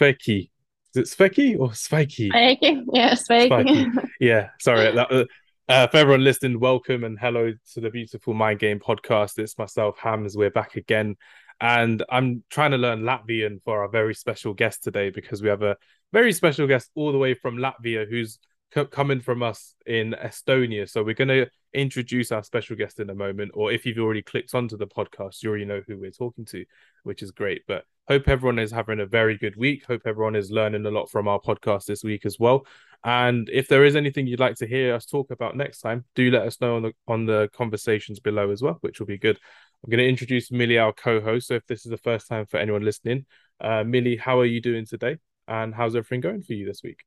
Sveki. Is it Sveki or Sveki? Sveki, yeah, Sveki. Yeah, sorry. That, uh, uh, for everyone listening, welcome and hello to the Beautiful Mind Game podcast. It's myself, Hams. We're back again. And I'm trying to learn Latvian for our very special guest today because we have a very special guest all the way from Latvia who's coming from us in Estonia. So we're going to introduce our special guest in a moment. Or if you've already clicked onto the podcast, you already know who we're talking to, which is great. But hope everyone is having a very good week. Hope everyone is learning a lot from our podcast this week as well. And if there is anything you'd like to hear us talk about next time, do let us know on the on the conversations below as well, which will be good. I'm going to introduce Millie, our co-host. So if this is the first time for anyone listening, uh, Millie, how are you doing today? And how's everything going for you this week?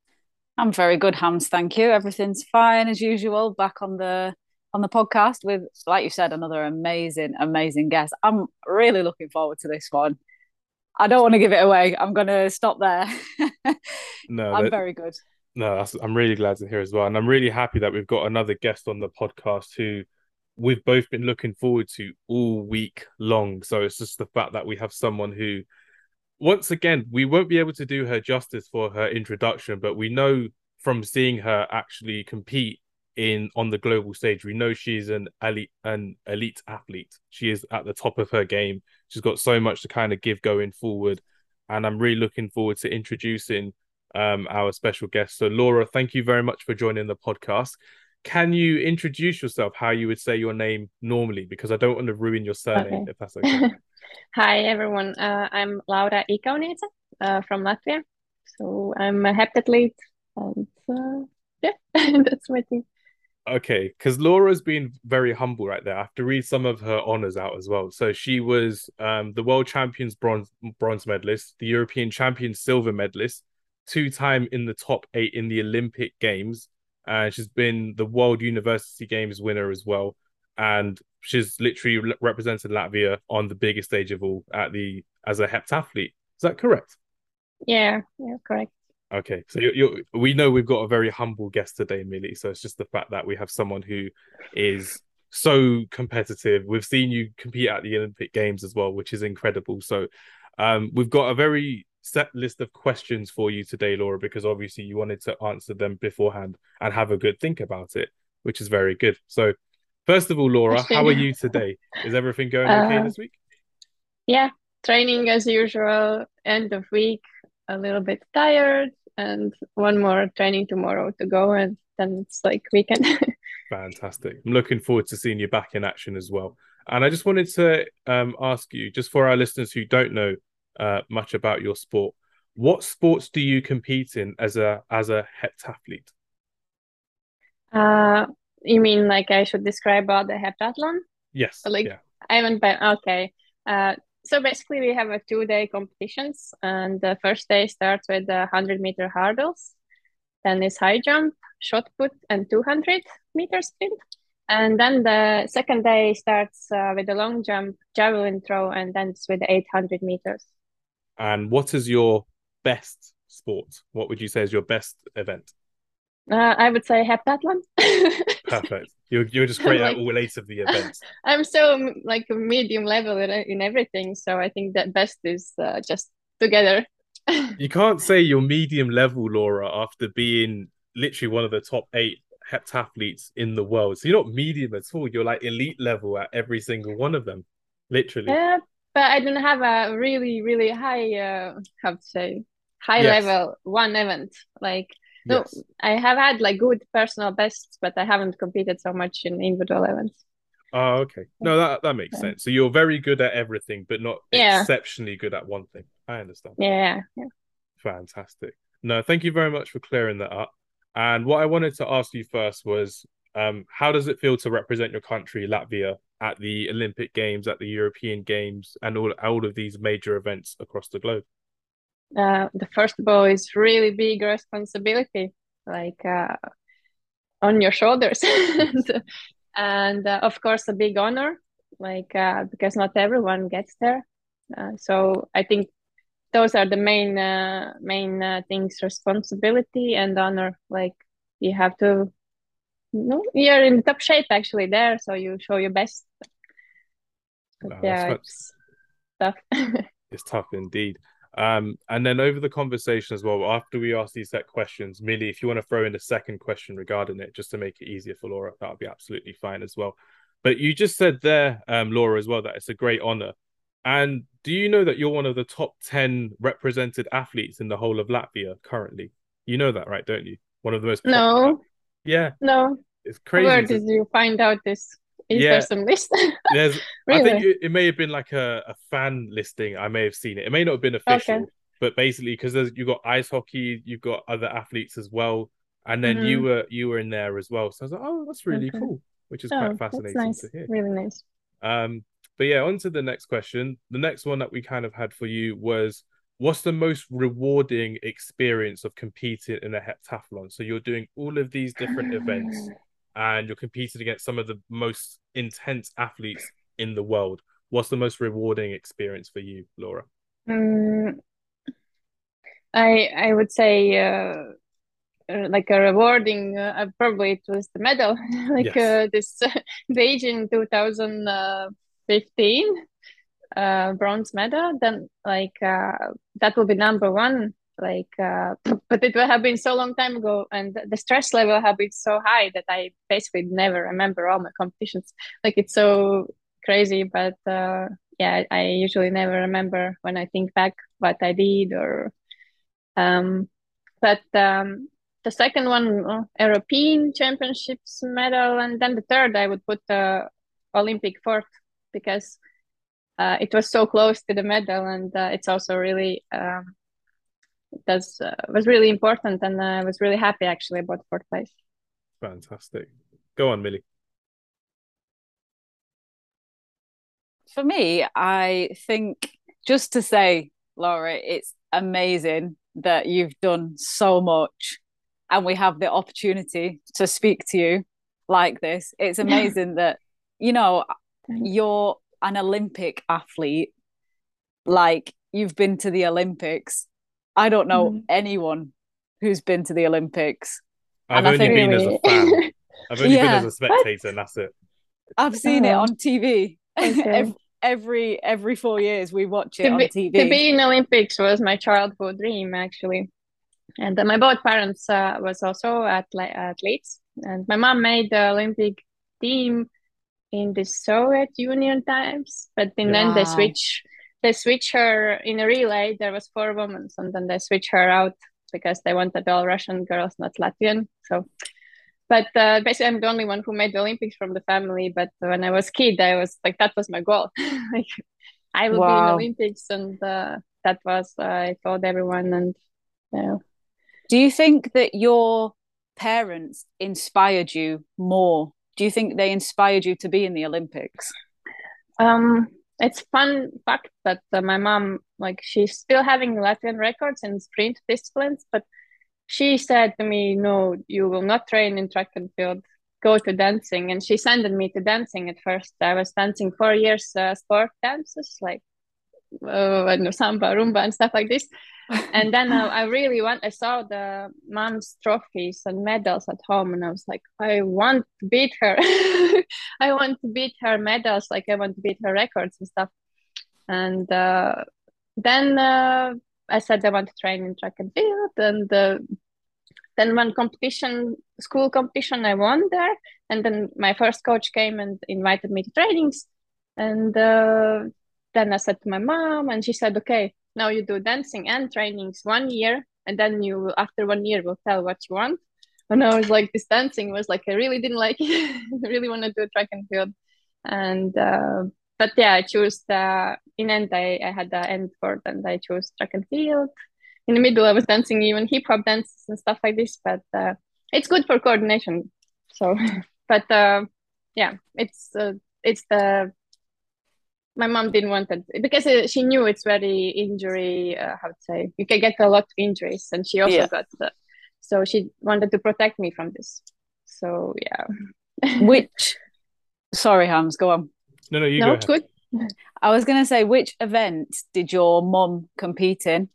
I'm very good, Hams. Thank you. Everything's fine as usual. Back on the on the podcast with, like you said, another amazing, amazing guest. I'm really looking forward to this one. I don't want to give it away. I'm going to stop there. no, I'm that, very good. No, I'm really glad to hear as well, and I'm really happy that we've got another guest on the podcast who we've both been looking forward to all week long. So it's just the fact that we have someone who once again, we won't be able to do her justice for her introduction, but we know from seeing her actually compete in on the global stage, we know she's an elite an elite athlete. She is at the top of her game. She's got so much to kind of give going forward, and I'm really looking forward to introducing um, our special guest. So, Laura, thank you very much for joining the podcast. Can you introduce yourself how you would say your name normally? Because I don't want to ruin your surname, okay. if that's okay. Hi, everyone. Uh, I'm Laura Ikauniece uh, from Latvia. So I'm a heptathlete, and uh, yeah, that's my thing. Okay, because Laura's been very humble right there. I have to read some of her honors out as well. So she was um, the world champions bronze bronze medalist, the European champion silver medalist, two time in the top eight in the Olympic Games, and she's been the World University Games winner as well. And she's literally represented Latvia on the biggest stage of all at the as a heptathlete. Is that correct? Yeah, yeah, correct. Okay, so you you we know we've got a very humble guest today, Millie. So it's just the fact that we have someone who is so competitive. We've seen you compete at the Olympic Games as well, which is incredible. So um, we've got a very set list of questions for you today, Laura, because obviously you wanted to answer them beforehand and have a good think about it, which is very good. So, first of all, Laura, how are you today? Is everything going okay uh, this week? Yeah, training as usual, end of week, a little bit tired, and one more training tomorrow to go, and then it's like weekend. Fantastic. I'm looking forward to seeing you back in action as well. And I just wanted to um, ask you, just for our listeners who don't know uh, much about your sport. What sports do you compete in as a as a heptathlete? Uh, you mean like I should describe about the heptathlon? Yes. Like yeah. I haven't been okay. Uh, so basically, we have a two day competitions, and the first day starts with the hundred meter hurdles, then is high jump, shot put, and two hundred meter sprint. And then the second day starts uh, with the long jump, javelin throw, and then it's with 800 meters. And what is your best sport? What would you say is your best event? Uh, I would say heptathlon. Perfect. You're, you're just great like, at all eight of the events. I'm so like a medium level in, in everything. So I think that best is uh, just together. you can't say you're medium level, Laura, after being literally one of the top eight heptathletes in the world. So you're not medium at all. You're like elite level at every single one of them, literally. Yeah, but I don't have a really really high uh, how to say high yes. level one event like no yes. I have had like good personal bests but I haven't competed so much in individual events. Oh, okay. No, that that makes yeah. sense. So you're very good at everything, but not yeah. exceptionally good at one thing. I understand. Yeah, yeah. Fantastic. No, thank you very much for clearing that up. And what I wanted to ask you first was, um, how does it feel to represent your country, Latvia, at the Olympic Games, at the European Games, and all all of these major events across the globe? Uh, the first of all is really big responsibility, like uh, on your shoulders, and, uh, of course a big honor, like uh, because not everyone gets there. Uh, so I think those are the main uh, main things: responsibility and honor. Like you have to no, you're in top shape actually there, so you show your best. But yeah, it's tough. it's tough indeed. Um, and then over the conversation as well, after we ask these set questions, Millie, if you want to throw in a second question regarding it, just to make it easier for Laura, that would be absolutely fine as well. But you just said there, um, Laura, as well, that it's a great honor. And do you know that you're one of the top 10 represented athletes in the whole of Latvia currently? You know that, right? Don't you? One of the most. No. Yeah. No. It's crazy. Where did you find out this? Is Yeah. list? There's, really? I think it, it may have been like a, a fan listing. I may have seen it. It may not have been official, Okay. but basically, because there's you've got ice hockey, you've got other athletes as well, and then you Mhm. were you were in there as well. So I was like, oh, that's really Okay. cool, which is oh, quite fascinating nice. to hear. Really nice. Um, but yeah, on to the next question. The next one that we kind of had for you was what's the most rewarding experience of competing in a heptathlon? So you're doing all of these different events and you're competing against some of the most intense athletes in the world. What's the most rewarding experience for you, Laura? Mm, I I would say uh, uh, like a rewarding. Uh, uh, probably it was the medal, like Yes. uh, this Beijing 2015 uh, bronze medal. Then like uh, that will be number one. Like, uh, but it have been so long time ago, and the stress level have been so high that I basically never remember all my competitions. Like it's so crazy, but uh, yeah, I usually never remember when I think back what I did or um but um the second one uh, European Championships medal and then the third I would put the Olympic fourth because uh, it was so close to the medal and uh, it's also really um it does uh, was really important and I was really happy actually about fourth place. Fantastic. Go on, Millie. For me, I think just to say, Laura, it's amazing that you've done so much and we have the opportunity to speak to you like this. It's amazing that, you know, you're an Olympic athlete, like you've been to the Olympics. I don't know Mhm. anyone who's been to the Olympics. I've And only think- been as a fan. I've only been as a spectator, and that's it. I've seen it Oh. on TV. Okay. every, every every four years we watch it to on be, TV. to be in Olympics was my childhood dream actually, and uh, my both parents uh, was also athle- athletes, and my mom made the Olympic team in the Soviet Union times, but in then they Wow. switch they switch her in a relay. There was four women, and then they switch her out because they wanted all Russian girls, not Latvian. So. But uh, basically, I'm the only one who made the Olympics from the family. But when I was kid, I was like, that was my goal. like, I will be in Wow. Olympics, and uh, that was uh, I told everyone, and yeah. Do you think that your parents inspired you more? Do you think they inspired you to be in the Olympics? Um, it's fun fact that uh, my mom, like, she's still having Latvian records in sprint disciplines, but she said to me, "No, you will not train in track and field. Go to dancing." And she sent me to dancing at first. I was dancing four years uh, sport dances, like uh, know samba, rumba, and stuff like this. And then uh, I really want. I saw the mom's trophies and medals at home, and I was like, I want to beat her. I want to beat her medals, like I want to beat her records and stuff. And uh, then uh, I said I want to train in track and field, and uh, then one competition, school competition, I won there. And then my first coach came and invited me to trainings, and uh, then I said to my mom, and she said, "Okay, now you do dancing and trainings one year, and then you after one year, will tell what you want." And I was like, this dancing was like I really didn't like it. I really want to do track and field, and uh, but yeah, I chose the in end I, I had the end for and I chose track and field. In the middle, I was dancing even hip hop dances and stuff like this, but uh, it's good for coordination. So, but uh, yeah, it's uh, it's the my mom didn't want it because uh, she knew it's very injury. Uh, how to say you can get a lot of injuries, and she also Yeah. got the, so she wanted to protect me from this. So yeah, Which, sorry, Hams, go on. No, no, you no, go it's ahead. good. I was going to say, which event did your mom compete in?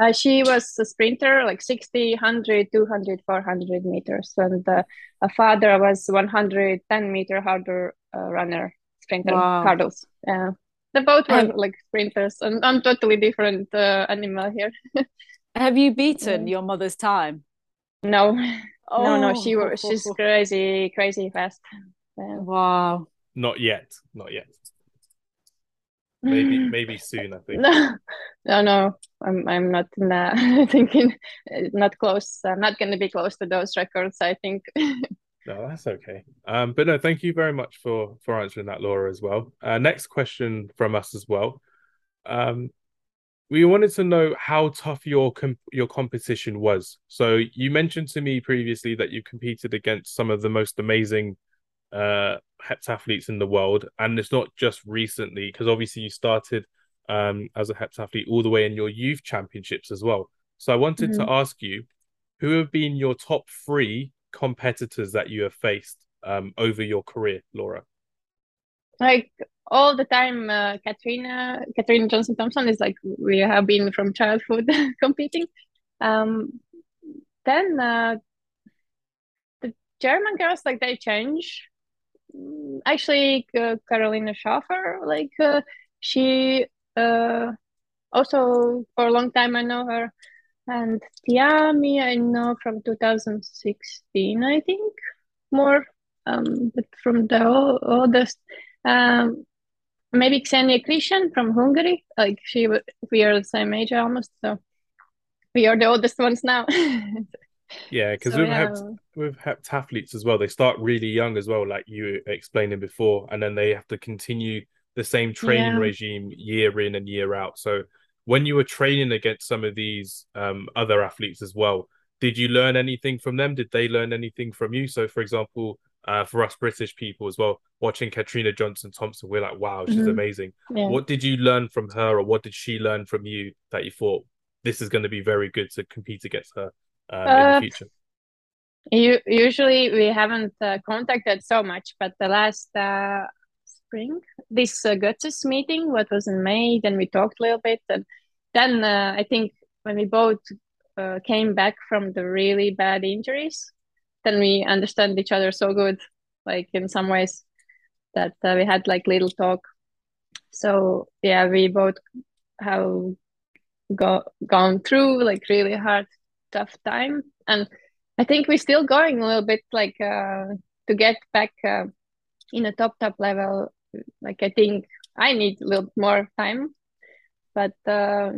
Uh, she was a sprinter, like 60, 100, 200, 400 meters. And uh, her father was 110 meter harder uh, runner, sprinter, Wow. hurdles. Uh, the both were like sprinters, and I'm totally different uh, animal here. Have you beaten your mother's time? No, oh. no, no. She was she's crazy, crazy fast. Yeah. Wow. Not yet. Not yet. Maybe, maybe soon. I think. No, no, no. I'm, I'm not in that. thinking not close. I'm not going to be close to those records. I think. No, that's okay. Um, but no, thank you very much for for answering that, Laura, as well. Uh, next question from us as well. Um, we wanted to know how tough your com- your competition was. So you mentioned to me previously that you competed against some of the most amazing uh heptathletes in the world, and it's not just recently because obviously you started um as a heptathlete all the way in your youth championships as well. So I wanted mm-hmm. to ask you, who have been your top three competitors that you have faced um, over your career, Laura? Like all the time, uh, Katrina, Katrina Johnson Thompson is like we have been from childhood competing. Um, then uh, the German girls, like they change. Mm, actually, uh, Carolina Schäfer, like uh, she uh, also for a long time I know her and Tiami, I know from 2016, I think more, um, but from the oldest, um, maybe Xenia Krizsán from Hungary. Like she, we are the same age almost, so we are the oldest ones now. yeah, because so, we've yeah. had we've had athletes as well. They start really young as well, like you explaining before, and then they have to continue the same training yeah. regime year in and year out. So when you were training against some of these um, other athletes as well, did you learn anything from them? Did they learn anything from you? So, for example, uh, for us British people as well, watching Katrina Johnson Thompson, we're like, wow, she's mm-hmm. amazing. Yeah. What did you learn from her, or what did she learn from you that you thought this is going to be very good to compete against her um, uh, in the uh, future? You, usually we haven't uh, contacted so much, but the last uh, spring. This uh, Götzis meeting, what was in May, then we talked a little bit. And then uh, I think when we both uh, came back from the really bad injuries, then we understand each other so good, like in some ways, that uh, we had like little talk. So yeah, we both have go gone through like really hard, tough time, and I think we're still going a little bit like uh, to get back uh, in a top top level like I think I need a little more time, but uh,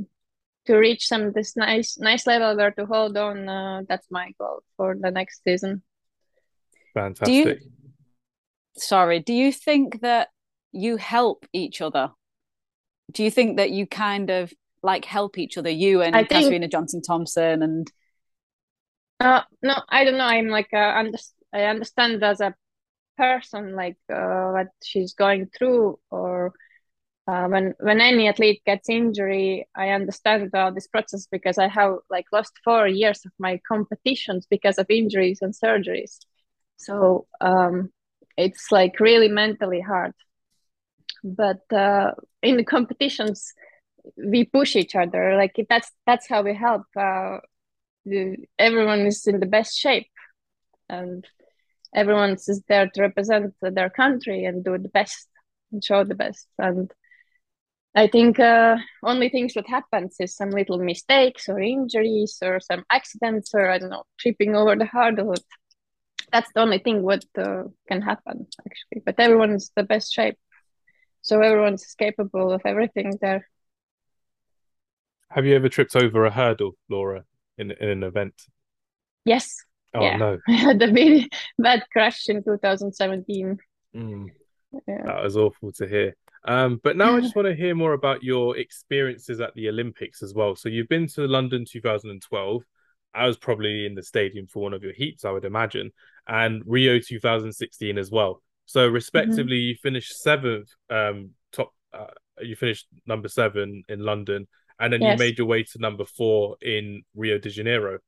to reach some this nice nice level where to hold on, uh, that's my goal for the next season. Fantastic. Do you, sorry, do you think that you help each other? Do you think that you kind of like help each other, you and I Katarina Johnson Thompson and? Uh, no, I don't know. I'm like uh, under- I understand as a person like uh, what she's going through or uh, when when any athlete gets injury i understand about this process because i have like lost four years of my competitions because of injuries and surgeries. So um, it's like really mentally hard. But uh, in the competitions we push each other. Like that's that's how we help uh, everyone is in the best shape. And everyone is there to represent their country and do the best and show the best. And i think uh, only things that happens is some little mistakes or injuries or some accidents or i don't know tripping over the hurdle. That's the only thing what uh, can happen actually. But everyone's the best shape. So everyone's capable of everything there. Have you ever tripped over a hurdle laura in, in an event? Yes Oh yeah. no! I had a very bad crash in 2017. Mm. Yeah. That was awful to hear. Um, but now I just want to hear more about your experiences at the Olympics as well. So you've been to London 2012. I was probably in the stadium for one of your heats, I would imagine, and Rio 2016 as well. So respectively, mm-hmm. you finished seventh, um, top. Uh, you finished number seven in London, and then yes. you made your way to number four in Rio de Janeiro.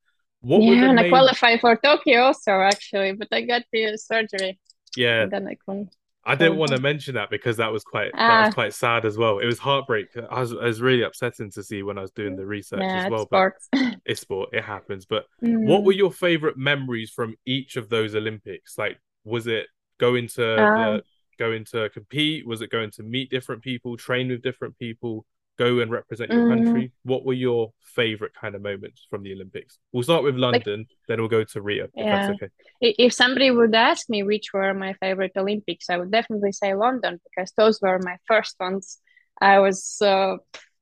What yeah, and main... I qualified for Tokyo also actually, but I got the surgery. Yeah. And then I couldn't. I didn't want to mention that because that was quite that was ah. quite sad as well. It was heartbreak. I was, it was really upsetting to see when I was doing the research yeah, as well. Sports. But it's sport. It happens. But mm. what were your favorite memories from each of those Olympics? Like, was it going to um, the going to compete? Was it going to meet different people, train with different people, go and represent your mm. country? What were your favorite kind of moments from the Olympics? We'll start with London, like, then we'll go to Rio. Yeah. okay. If somebody would ask me which were my favorite Olympics, I would definitely say London because those were my first ones. I was uh,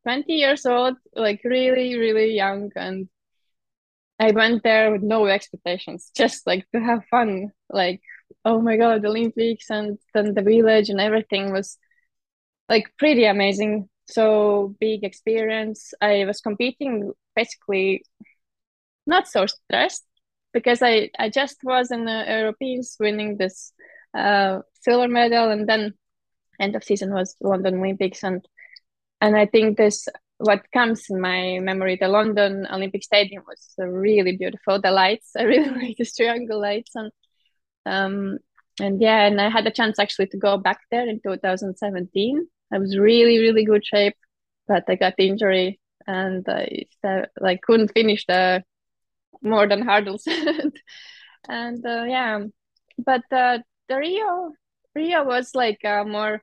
20 years old, like really, really young, and I went there with no expectations, just like to have fun. Like, oh my god, the Olympics and then the village and everything was like pretty amazing. So big experience. I was competing basically not so stressed because I, I just was in the Europeans winning this uh, silver medal and then end of season was London Olympics and and I think this what comes in my memory the London Olympic Stadium was really beautiful the lights I really like the triangle lights and um and yeah and I had a chance actually to go back there in 2017 I was really, really good shape, but I got injury and I like couldn't finish the more than hurdles. and uh, yeah, but uh, the Rio, Rio was like uh, more.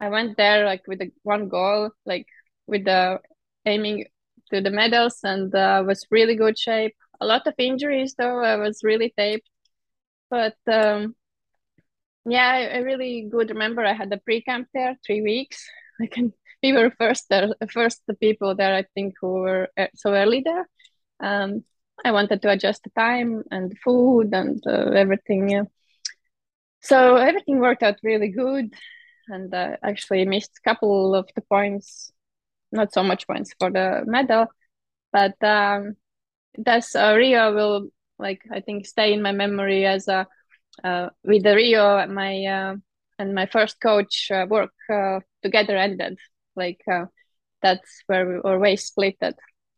I went there like with the one goal, like with the aiming to the medals, and uh, was really good shape. A lot of injuries though. I was really taped, but um, yeah, I, I really good remember I had the pre-camp there, three weeks. I can we were first there, first the people there I think who were uh, so early there. Um, I wanted to adjust the time and food and uh, everything. Yeah. So everything worked out really good, and uh, actually missed a couple of the points, not so much points for the medal, but um, that's uh, Rio will like I think stay in my memory as a with the Rio, my uh, and my first coach uh, work together ended. Like that's where we were way splitted.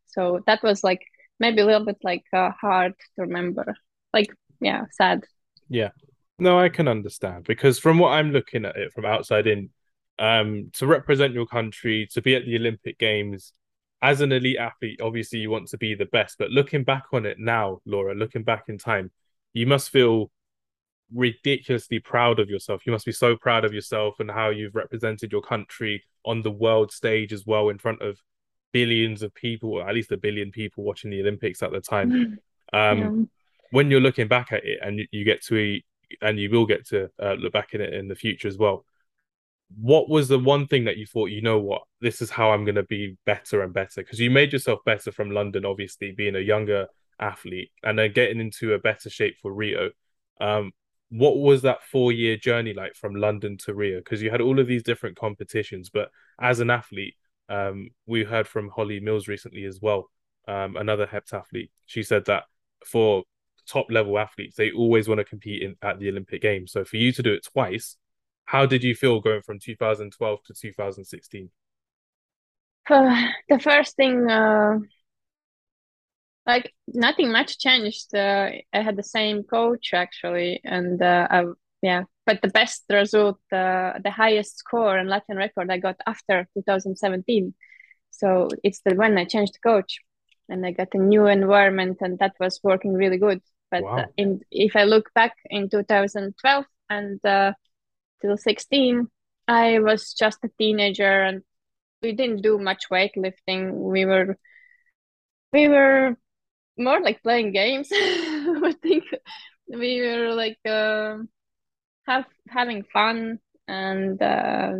So that was like maybe a little bit like hard to remember. Like yeah, sad. Yeah. No, I can understand because from what I'm looking at it from outside in, um, to represent your country, to be at the Olympic Games, as an elite athlete, obviously you want to be the best. But looking back on it now, Laura, looking back in time, you must feel ridiculously proud of yourself. You must be so proud of yourself and how you've represented your country on the world stage as well in front of billions of people, or at least a billion people watching the Olympics at the time. Mm-hmm. Um, yeah. When you're looking back at it and you get to, and you will get to uh, look back at it in the future as well. What was the one thing that you thought, you know what, this is how I'm going to be better and better? Because you made yourself better from London, obviously, being a younger athlete and then getting into a better shape for Rio. Um, what was that four year journey like from London to Rio? Because you had all of these different competitions, but as an athlete, um, we heard from Holly Mills recently as well, um, another heptathlete. She said that for top level athletes, they always want to compete in, at the Olympic Games. So for you to do it twice, how did you feel going from 2012 to 2016? Uh, the first thing uh, like nothing much changed. Uh, I had the same coach actually, and uh, I, yeah, but the best result, uh, the highest score and Latin record I got after 2017. So it's the when I changed coach, and I got a new environment, and that was working really good. But wow. in if I look back in 2012 and uh, till 16, I was just a teenager, and we didn't do much weightlifting. We were we were more like playing games. I think we were like uh, have having fun and uh,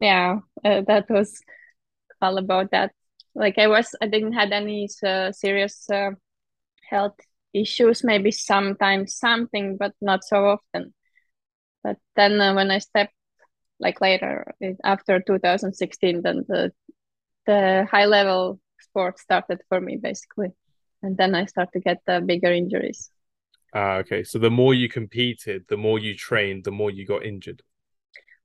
yeah, uh, that was all about that. Like I was, I didn't had any uh, serious uh, health issues. Maybe sometimes something, but not so often. But then uh, when I stepped like later after 2016, then the the high level sport started for me basically and then I start to get the bigger injuries. Ah, okay. So the more you competed, the more you trained, the more you got injured.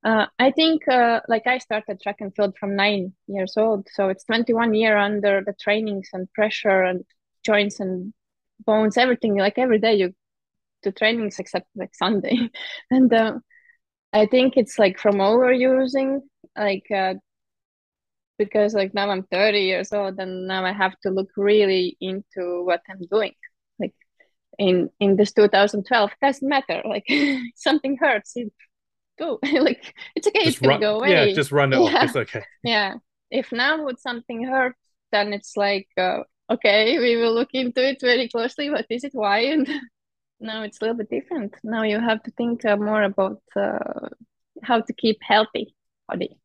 Uh, I think uh, like I started track and field from nine years old, so it's 21 year under the trainings and pressure and joints and bones, everything. Like every day you do trainings except like Sunday, and uh, I think it's like from overusing like uh, because like now I'm 30 years old and now I have to look really into what I'm doing. Like in in this 2012, doesn't matter. Like something hurts. It, go like it's okay just it's gonna go away yeah just run it yeah. off it's okay yeah if now would something hurt then it's like uh, okay we will look into it very closely what is it why and now it's a little bit different now you have to think uh, more about uh, how to keep healthy body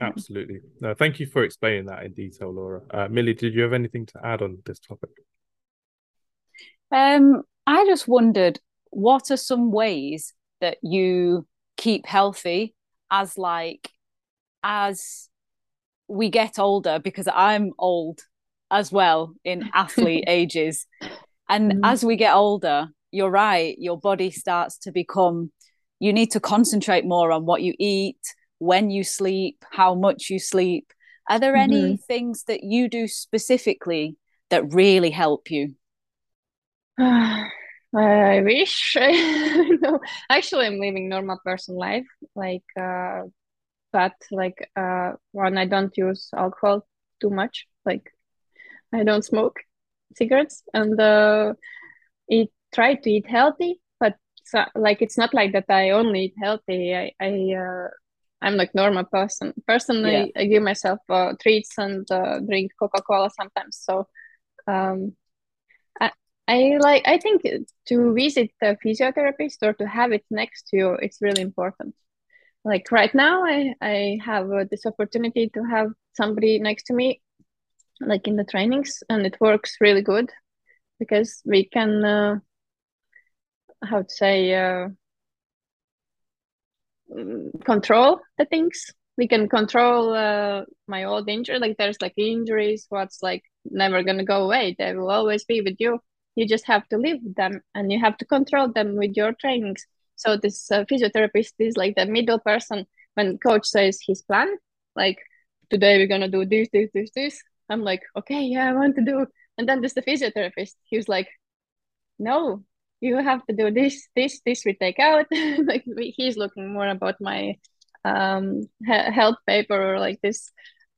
absolutely. No thank you for explaining that in detail laura. Uh, millie did you have anything to add on this topic? Um i just wondered what are some ways that you keep healthy as like as we get older because i'm old as well in athlete ages. And mm. as we get older you're right your body starts to become you need to concentrate more on what you eat when you sleep how much you sleep are there mm-hmm. any things that you do specifically that really help you I wish. no, actually, I'm living normal person life. Like, uh, but like, uh, when I don't use alcohol too much, like, I don't smoke cigarettes, and uh, eat try to eat healthy. But so, like, it's not like that. I only eat healthy. I, I, uh, I'm like normal person. Personally, yeah. I, I give myself uh, treats and uh, drink Coca Cola sometimes. So, um, I like I think to visit a physiotherapist or to have it next to you it's really important. Like right now I I have uh, this opportunity to have somebody next to me like in the trainings and it works really good because we can uh, how to say uh, control the things. We can control uh, my old injury like there's like injuries what's like never gonna go away. They will always be with you. You just have to live with them and you have to control them with your trainings. So this uh, physiotherapist is like the middle person when coach says his plan like today we're gonna do this this this this. I'm like okay yeah i want to do. And then there's the physiotherapist. He's like no you have to do this this this we take out like he's looking more about my um health paper or like this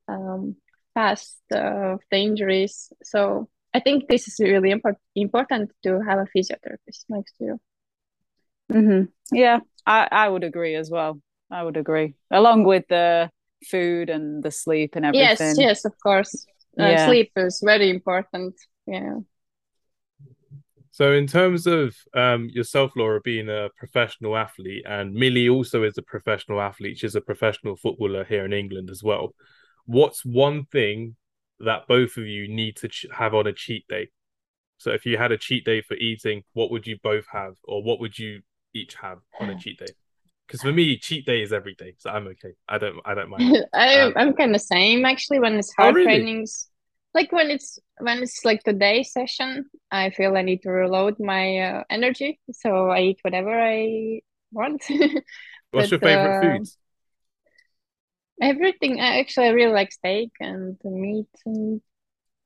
um past uh, of the injuries so I think this is really important important to have a physiotherapist next to you. Mm-hmm. Yeah, I, I would agree as well. I would agree, along with the food and the sleep and everything. Yes, yes, of course. Uh, yeah. Sleep is very important. Yeah. So, in terms of um, yourself, Laura, being a professional athlete, and Millie also is a professional athlete, she's a professional footballer here in England as well. What's one thing that both of you need to ch- have on a cheat day. So if you had a cheat day for eating, what would you both have, or what would you each have on a cheat day? Because for me, cheat day is every day, so I'm okay. I don't, I don't mind. I, um, I'm kind of the same actually. When it's oh, hard oh, really? trainings, like when it's when it's like the day session, I feel I need to reload my uh, energy, so I eat whatever I want. What's but, your favorite uh, foods? Everything. I actually, I really like steak and meat and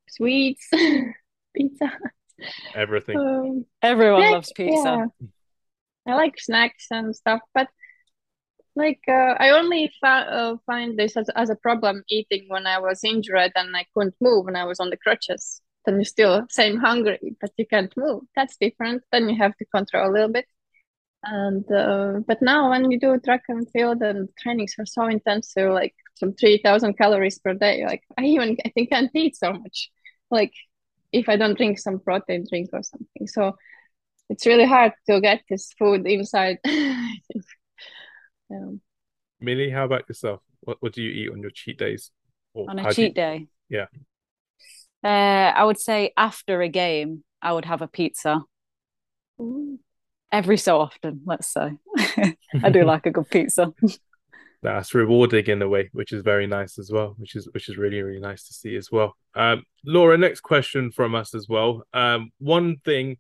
sweets, pizza. Everything. Um, Everyone snack, loves pizza. Yeah. I like snacks and stuff, but like uh, I only uh, find this as, as a problem eating when I was injured and I couldn't move and I was on the crutches. Then you still same hungry, but you can't move. That's different. Then you have to control a little bit and uh, but now when you do track and field and trainings are so intensive like some 3000 calories per day like i even i think can't eat so much like if i don't drink some protein drink or something so it's really hard to get this food inside yeah. millie how about yourself what, what do you eat on your cheat days or on a cheat you... day yeah uh, i would say after a game i would have a pizza Ooh every so often, let's say. I do like a good pizza. That's rewarding in a way, which is very nice as well, which is which is really, really nice to see as well. Um, Laura, next question from us as well. Um, one thing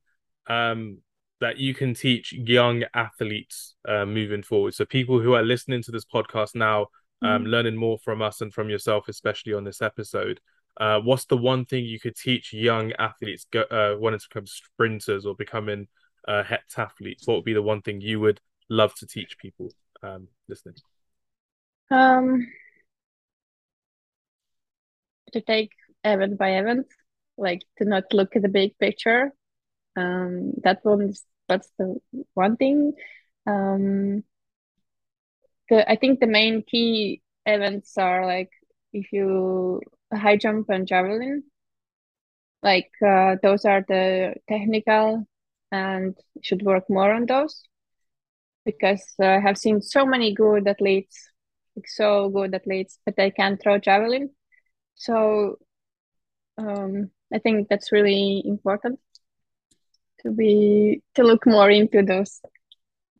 um, that you can teach young athletes uh, moving forward. So people who are listening to this podcast now, um, mm. learning more from us and from yourself, especially on this episode. Uh, what's the one thing you could teach young athletes go, uh, wanting to become sprinters or becoming uh, heptathletes, what would be the one thing you would love to teach people um, listening? Um, to take event by event, like to not look at the big picture. Um, that one is that's the one thing. Um, the I think the main key events are like if you high jump and javelin. Like uh, those are the technical and should work more on those because I have seen so many good athletes, like so good athletes, but they can't throw javelin. So um, I think that's really important to be to look more into those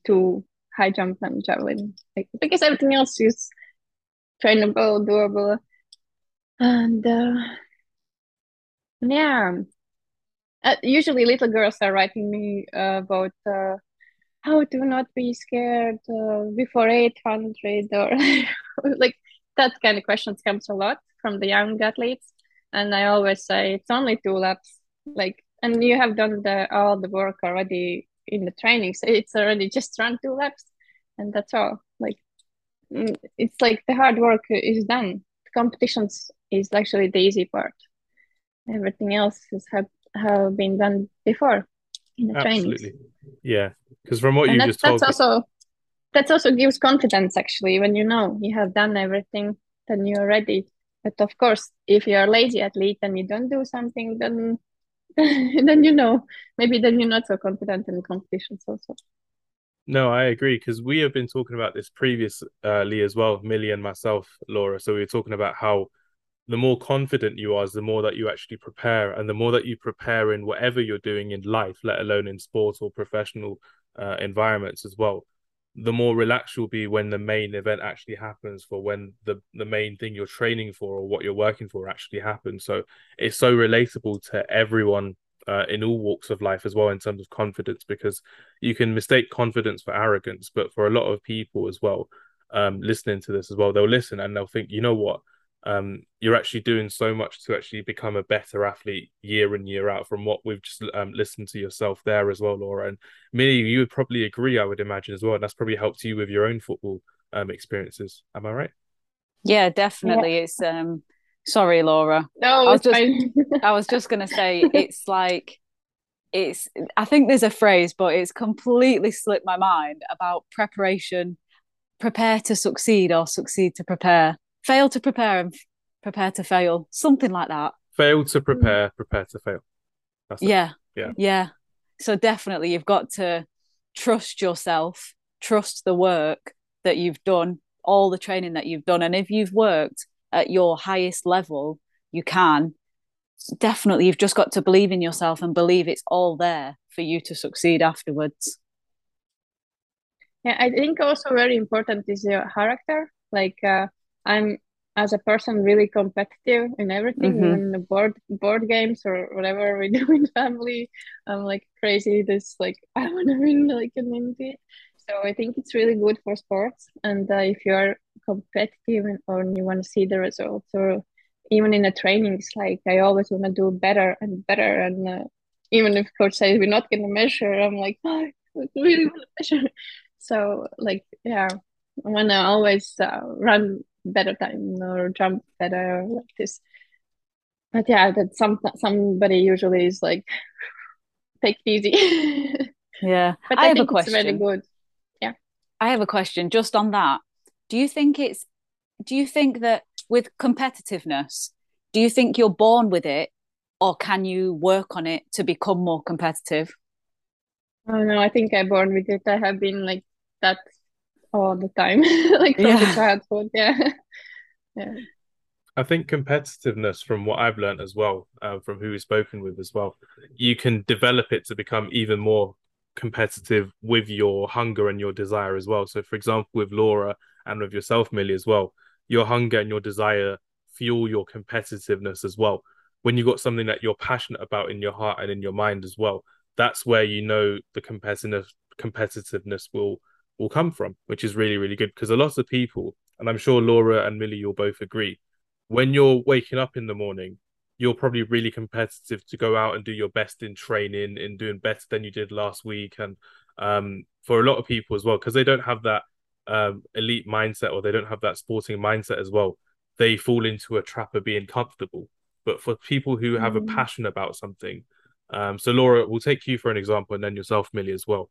two high jump and javelin. Like, because everything else is trainable, doable, and uh, yeah. Uh, usually, little girls are writing me uh, about uh, how to not be scared uh, before 800 or like that kind of questions comes a lot from the young athletes. And i always say it's only two laps. Like and you have done the all the work already in the training so it's already just run two laps and that's all like mm, it's like the hard work is done the competitions is actually the easy part everything else has have, have been done before in the training. Absolutely. trainings Yeah. Because from what and you that, just told that's me, also that also gives confidence actually when you know you have done everything then you're ready but of course if you're a lazy athlete and you don't do something then then you know. Maybe then you're not so confident in competitions also. No, I agree because we have been talking about this previously uh, as well, Millie and myself, Laura. So we were talking about how the more confident you are, is the more that you actually prepare, and the more that you prepare in whatever you're doing in life, let alone in sports or professional uh, environments as well, the more relaxed you'll be when the main event actually happens, for when the the main thing you're training for or what you're working for actually happens. So it's so relatable to everyone uh, in all walks of life as well in terms of confidence because you can mistake confidence for arrogance but for a lot of people as well um listening to this as well they'll listen and they'll think you know what um you're actually doing so much to actually become a better athlete year in year out from what we've just um, listened to yourself there as well Laura. And me you would probably agree I would imagine as well and that's probably helped you with your own football um experiences. Am I right? Yeah, definitely. It's um sorry, Laura. no I was just I was just gonna say it's like it's I think there's a phrase, but it's completely slipped my mind about preparation, prepare to succeed or succeed to prepare, fail to prepare and f- prepare to fail, something like that. fail to prepare prepare to fail that's it. Yeah. Yeah. Yeah. So definitely you've got to trust yourself, trust the work that you've done, all the training that you've done. And if you've worked at your highest level, you can. Definitely you've just got to believe in yourself and believe it's all there for you to succeed afterwards. Yeah, I think also very important is your character. Like uh, I'm as a person really competitive in everything, Mhm. even the board board games or whatever we do in family. I'm like crazy. This like I want to win like an Olympiad. So I think it's really good for sports. And uh, if you're competitive and, or you want to see the results, or even in the trainings, like I always want to do better and better. And uh, even if coach says we're not going to measure, I'm like, oh, I really want to measure. So like yeah, I want to always uh, run better time or jump better like this. But yeah, that some somebody usually is like take it easy. Yeah. but I I, have a think it's very question. good. I have a question just on that. Do you think it's do you think that with competitiveness, do you think you're born with it or can you work on it to become more competitive? Don't know. I think I'm born with it. I have been like that all the time, like from the Yeah. childhood. Yeah, yeah. I think competitiveness, from what I've learned as well, uh, from who we've spoken with as well, you can develop it to become even more competitive with your hunger and your desire as well. So, for example, with Laura and with yourself, Millie, as well, your hunger and your desire fuel your competitiveness as well. When you've got something that you're passionate about in your heart and in your mind as well, that's where you know the competitive competitiveness will will come from, which is really, really good. Because a lot of people, and I'm sure Laura and Millie, you'll both agree, when you're waking up in the morning, you're probably really competitive to go out and do your best in training and doing better than you did last week. And um, for a lot of people as well, because they don't have that um, elite mindset or they don't have that sporting mindset as well, they fall into a trap of being comfortable. But for people who have a Mm. passion about something, um, so Laura, we'll take you for an example and then yourself, Millie, as well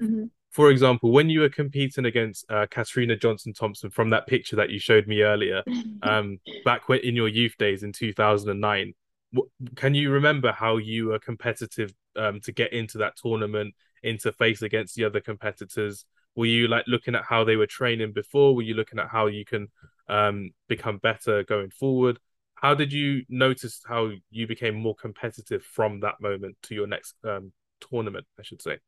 Mhm. For example, when you were competing against uh, Katrina Johnson Thompson from that picture that you showed me earlier, um, back when in your youth days in 2009, can you remember how you were competitive um, to get into that tournament, interface against the other competitors? Were you like looking at how they were training before? Were you looking at how you can um, become better going forward? How did you notice how you became more competitive from that moment to your next um, tournament? I should say.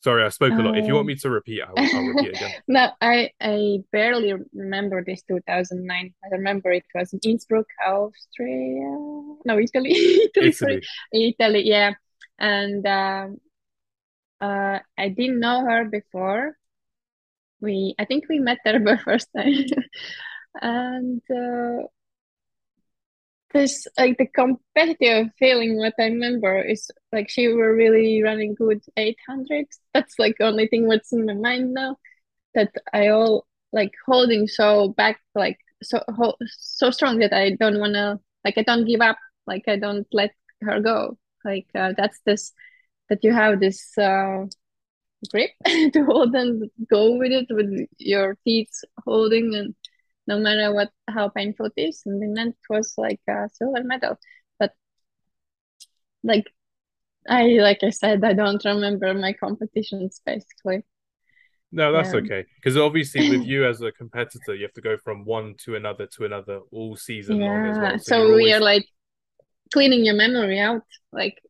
Sorry, I spoke a lot. If you want um, me to repeat, I'll, I'll repeat again. no, I I barely remember this 2009. I remember it was in Innsbruck, Austria. No, Italy. Italy, Italy. Italy, yeah. And um, uh, I didn't know her before. We, I think we met there the first time, and uh, because like the competitive feeling what i remember is like she were really running good 800 that's like the only thing what's in my mind now that i all like holding so back like so so strong that i don't want to like i don't give up like i don't let her go. Like uh, that's this that you have this uh, grip to hold and go with it with your teeth holding and no matter what how painful it is. And then it was like a silver medal. But like I like I said, I don't remember my competitions basically. No, that's um, okay. Because obviously, with you as a competitor, you have to go from one to another to another all season yeah. long as well. So, so we always... are like cleaning your memory out. Like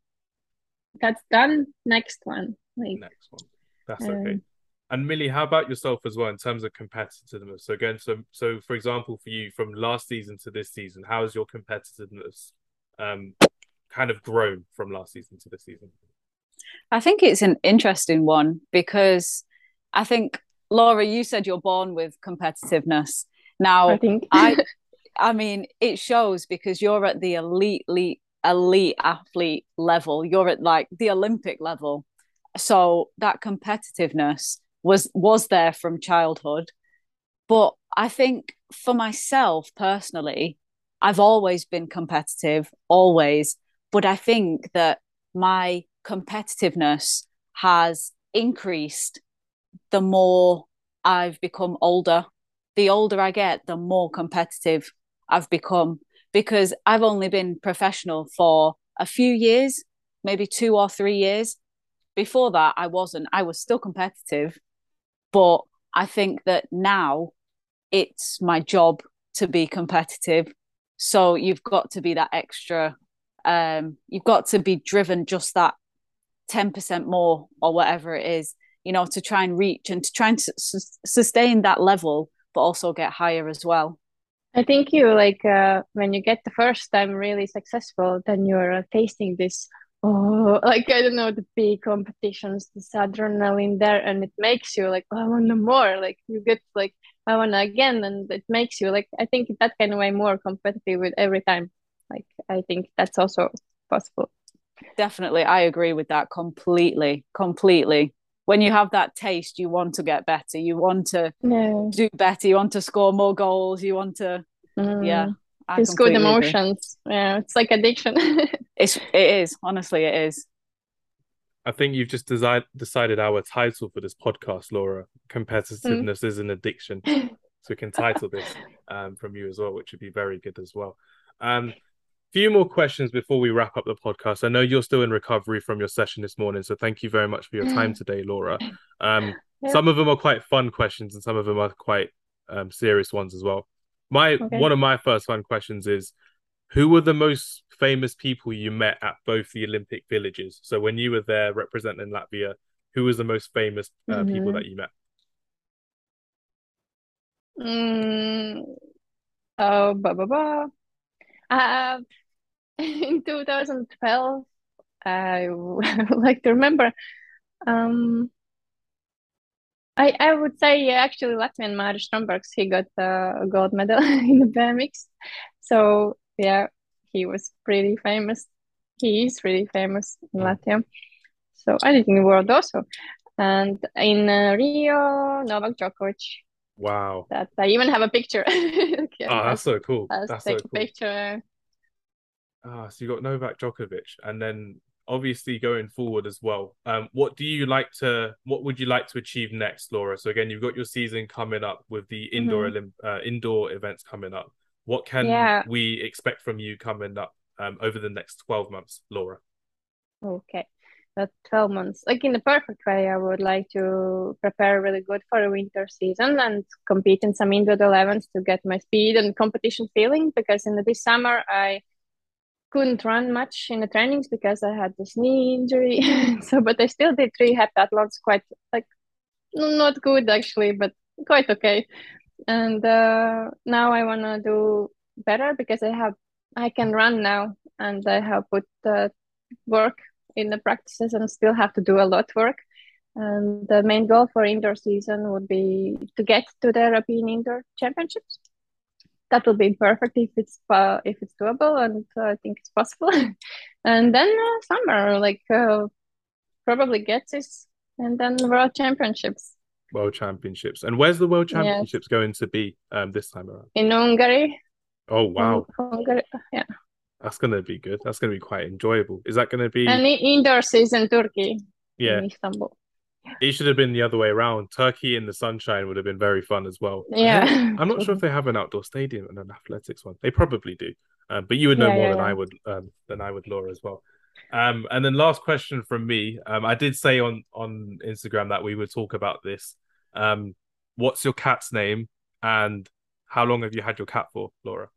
that's done. Next one. Like next one. That's um, okay. And Millie, how about yourself as well in terms of competitiveness? So again, so so for example, for you from last season to this season, how has your competitiveness um kind of grown from last season to this season? I think it's an interesting one because I think Laura, you said you're born with competitiveness. Now I think I I mean it shows because you're at the elite elite elite athlete level. You're at like the Olympic level. So that competitiveness was was there from childhood. But i think for myself personally i've always been competitive always. But i think that my competitiveness has increased the more i've become older. The older i get the more competitive i've become. Because i've only been professional for a few years maybe two or three years. Before that i wasn't. I was still competitive but I think that now it's my job to be competitive. So you've got to be that extra, um, you've got to be driven just that 10% more or whatever it is, you know, to try and reach and to try and su- sustain that level, but also get higher as well. I think you like uh, when you get the first time really successful, then you're tasting this oh like i don't know the big competitions this adrenaline there and it makes you like oh, i want more. Like you get like i want to again and it makes you like i think that kind of way more competitive with every time. Like i think that's also possible. Definitely i agree with that completely completely. When you have that taste you want to get better. You want to yeah. do better. You want to score more goals. You want to mm. yeah I it's good emotions agree. yeah it's like addiction It's it is honestly it is. I think you've just decided decided our title for this podcast, Laura. Competitiveness mm. is an addiction. so we can title this um, from you as well, which would be very good as well. Um, few more questions before we wrap up the podcast. I know you're still in recovery from your session this morning, so thank you very much for your time today, Laura. Um, yeah. Some of them are quite fun questions, and some of them are quite um, serious ones as well. My okay. one of my first fun questions is who were the most famous people you met at both the Olympic villages? So when you were there representing Latvia, who was the most famous uh, mm-hmm. people that you met? Mm, oh, blah, blah, blah. Uh, in 2012, I would like to remember. Um, I, I would say actually Latvian Māris Strombergs, he got a gold medal in the BMX. So yeah, he was pretty famous. He is really famous in mm. Latvia. So I did in the world also. And in uh, Rio, Novak Djokovic. Wow. That I even have a picture. yeah, oh, that's so cool. That's take so a picture. Ah, so you got Novak Djokovic, and then obviously going forward as well. Um, what do you like to? What would you like to achieve next, Laura? So again, you've got your season coming up with the indoor mm-hmm. uh, indoor events coming up. What can yeah. we expect from you coming up um, over the next twelve months, Laura? Okay, that twelve months. Like in the perfect way, I would like to prepare really good for a winter season and compete in some indoor events to get my speed and competition feeling. Because in the, this summer, I couldn't run much in the trainings because I had this knee injury. so, but I still did three heptathons quite like not good actually, but quite okay. And uh, now I want to do better because I have I can run now and I have put uh, work in the practices and still have to do a lot work. And the main goal for indoor season would be to get to the European Indoor Championships that will be perfect if it's uh, if it's doable and uh, i think it's possible. And then uh, summer like uh, probably gets this and then world championships. World championships. And where's the world championships yes. going to be um this time around? In hungary. Oh wow. Hungary yeah. That's gonna be good. That's gonna be quite enjoyable. Is that gonna be and indoor season turkey. Yeah. In istanbul it should have been the other way around. Turkey in the sunshine would have been very fun as well. Yeah. I'm not sure if they have an outdoor stadium and an athletics one. They probably do. Um, but you would know yeah, more yeah, than yeah. I would um, than I would, Laura, as well. Um, and then last question from me. Um, I did say on on Instagram that we would talk about this. Um, what's your cat's name and how long have you had your cat for, Laura?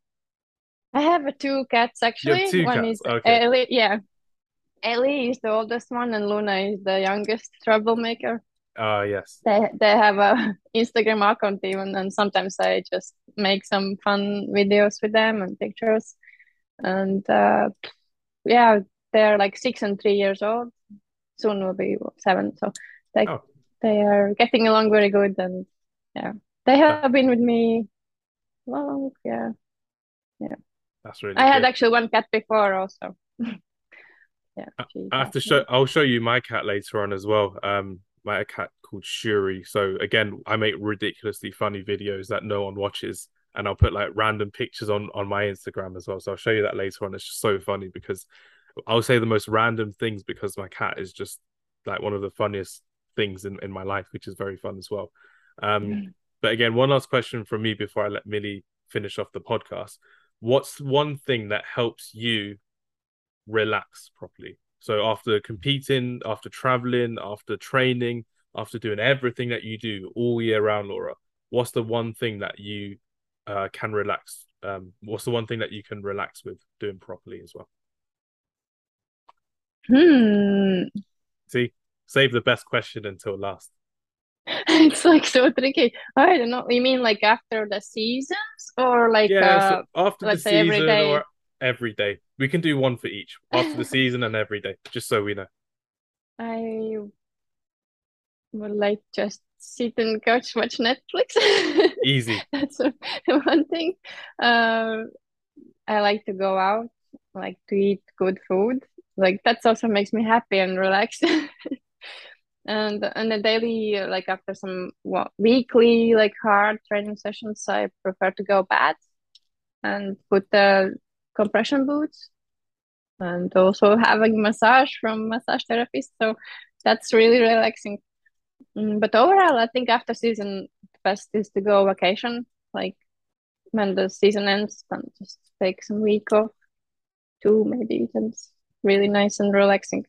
I have two cats actually. two one cats. is okay. Ellie, yeah, Ellie is the oldest one, and Luna is the youngest troublemaker. Uh, yes. They they have a Instagram account even, and sometimes I just make some fun videos with them and pictures, and uh, yeah, they're like six and three years old. Soon will be seven, so they oh. they are getting along very good, and yeah, they have been with me long. Yeah, yeah. That's really. I good. had actually one cat before also. yeah. I have to show. I'll show you my cat later on as well. Um, my cat called Shuri. So again, I make ridiculously funny videos that no one watches, and I'll put like random pictures on on my Instagram as well. So I'll show you that later on. It's just so funny because I'll say the most random things because my cat is just like one of the funniest things in in my life, which is very fun as well. Um, but again, one last question from me before I let Millie finish off the podcast. What's one thing that helps you relax properly. So after competing, after traveling, after training, after doing everything that you do all year round, Laura, what's the one thing that you uh, can relax? Um, what's the one thing that you can relax with doing properly as well? Hmm. See, save the best question until last. it's like so tricky. I don't know. You mean like after the seasons or like yeah, uh, so after the season or every day. We can do one for each after the season and every day, just so we know. I would like just sit and couch watch Netflix. Easy. That's one thing. Uh, I like to go out, like to eat good food. Like that also makes me happy and relaxed. and and the daily, like after some well, weekly, like hard training sessions, I prefer to go bad and put the compression boots and also having massage from massage therapist. So that's really relaxing. Mm, but overall, I think after season, best is to go vacation, like when the season ends, and just take some week off, two maybe. It's really nice and relaxing.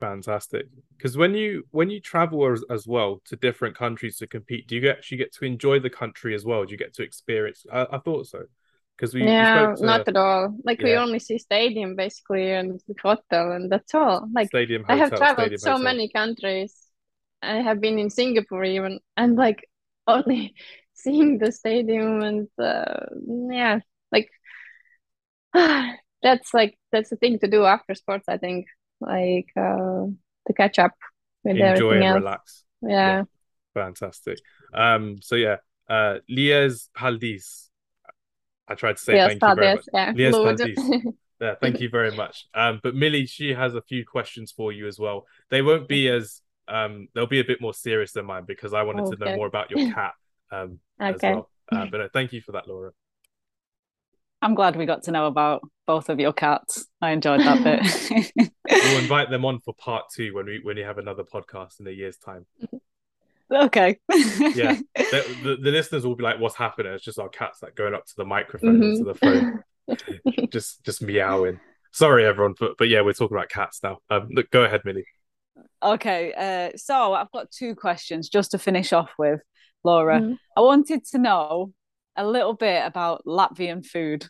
Fantastic. Because when you when you travel as, as well to different countries to compete, do you actually get to enjoy the country as well? Do you get to experience? I, I thought so because we yeah to, not at all like yeah. we only see stadium basically and hotel and that's all like stadium hotel, i have traveled so hotel. many countries i have been in singapore even and like only seeing the stadium and uh, yeah like that's like that's the thing to do after sports i think like uh to catch up with enjoy everything and else. relax yeah. yeah fantastic um so yeah uh liels paldies I tried to say yes, thank you very much. Yeah, yes, yeah, thank you very much. Um, but Millie, she has a few questions for you as well. They won't be as um, they'll be a bit more serious than mine because I wanted okay. to know more about your cat um okay. as well. Uh, but no, thank you for that, Laura. I'm glad we got to know about both of your cats. I enjoyed that bit. we'll invite them on for part two when we when we have another podcast in a year's time. Okay. yeah, the, the, the, listeners will be like, "What's happening?" It's just our cats like going up to the microphone mm-hmm. to the phone, just just meowing. Sorry, everyone, but but yeah, we're talking about cats now. Um, look, go ahead, Millie. Okay, uh, so I've got two questions just to finish off with, Laura. Mm-hmm. I wanted to know a little bit about Latvian food.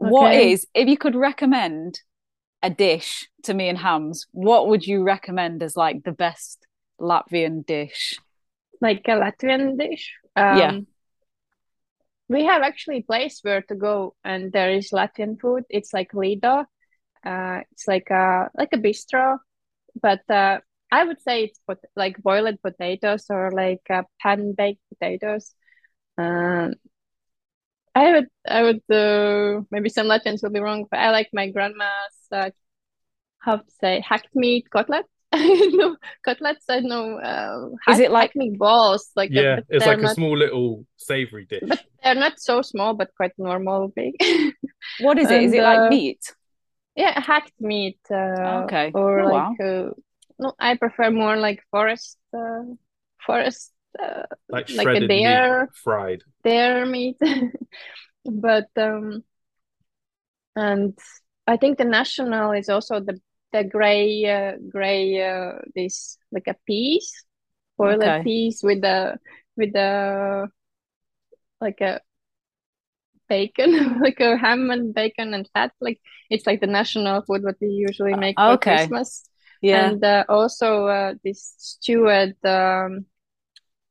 Okay. What is, if you could recommend a dish to me and Hams, what would you recommend as like the best Latvian dish? Like a Latvian dish? Um, yeah. We have actually a place where to go, and there is Latvian food. It's like Lido. Uh, it's like a like a bistro, but uh, I would say it's pot- like boiled potatoes or like uh, pan baked potatoes. Um, I would, I would, uh, maybe some Latvians will be wrong, but I like my grandma's, uh, how to say, hacked meat cutlet. no cutlets. I know. Uh, Is it like meat balls? Like yeah, it's like not, a small little savory dish. But they're not so small, but quite normal big. what is it? And, is it like uh, meat? Yeah, hacked meat. Uh, okay. Or oh, like wow. uh, no, I prefer more like forest, uh, forest uh, like like a deer meat, fried deer meat but um and i think the national is also the the gray uh, gray uh, this like a piece boiled okay. piece with the with the like a bacon like a ham and bacon and fat like it's like the national food what we usually uh, make for okay. christmas yeah and uh, also uh, this stewed um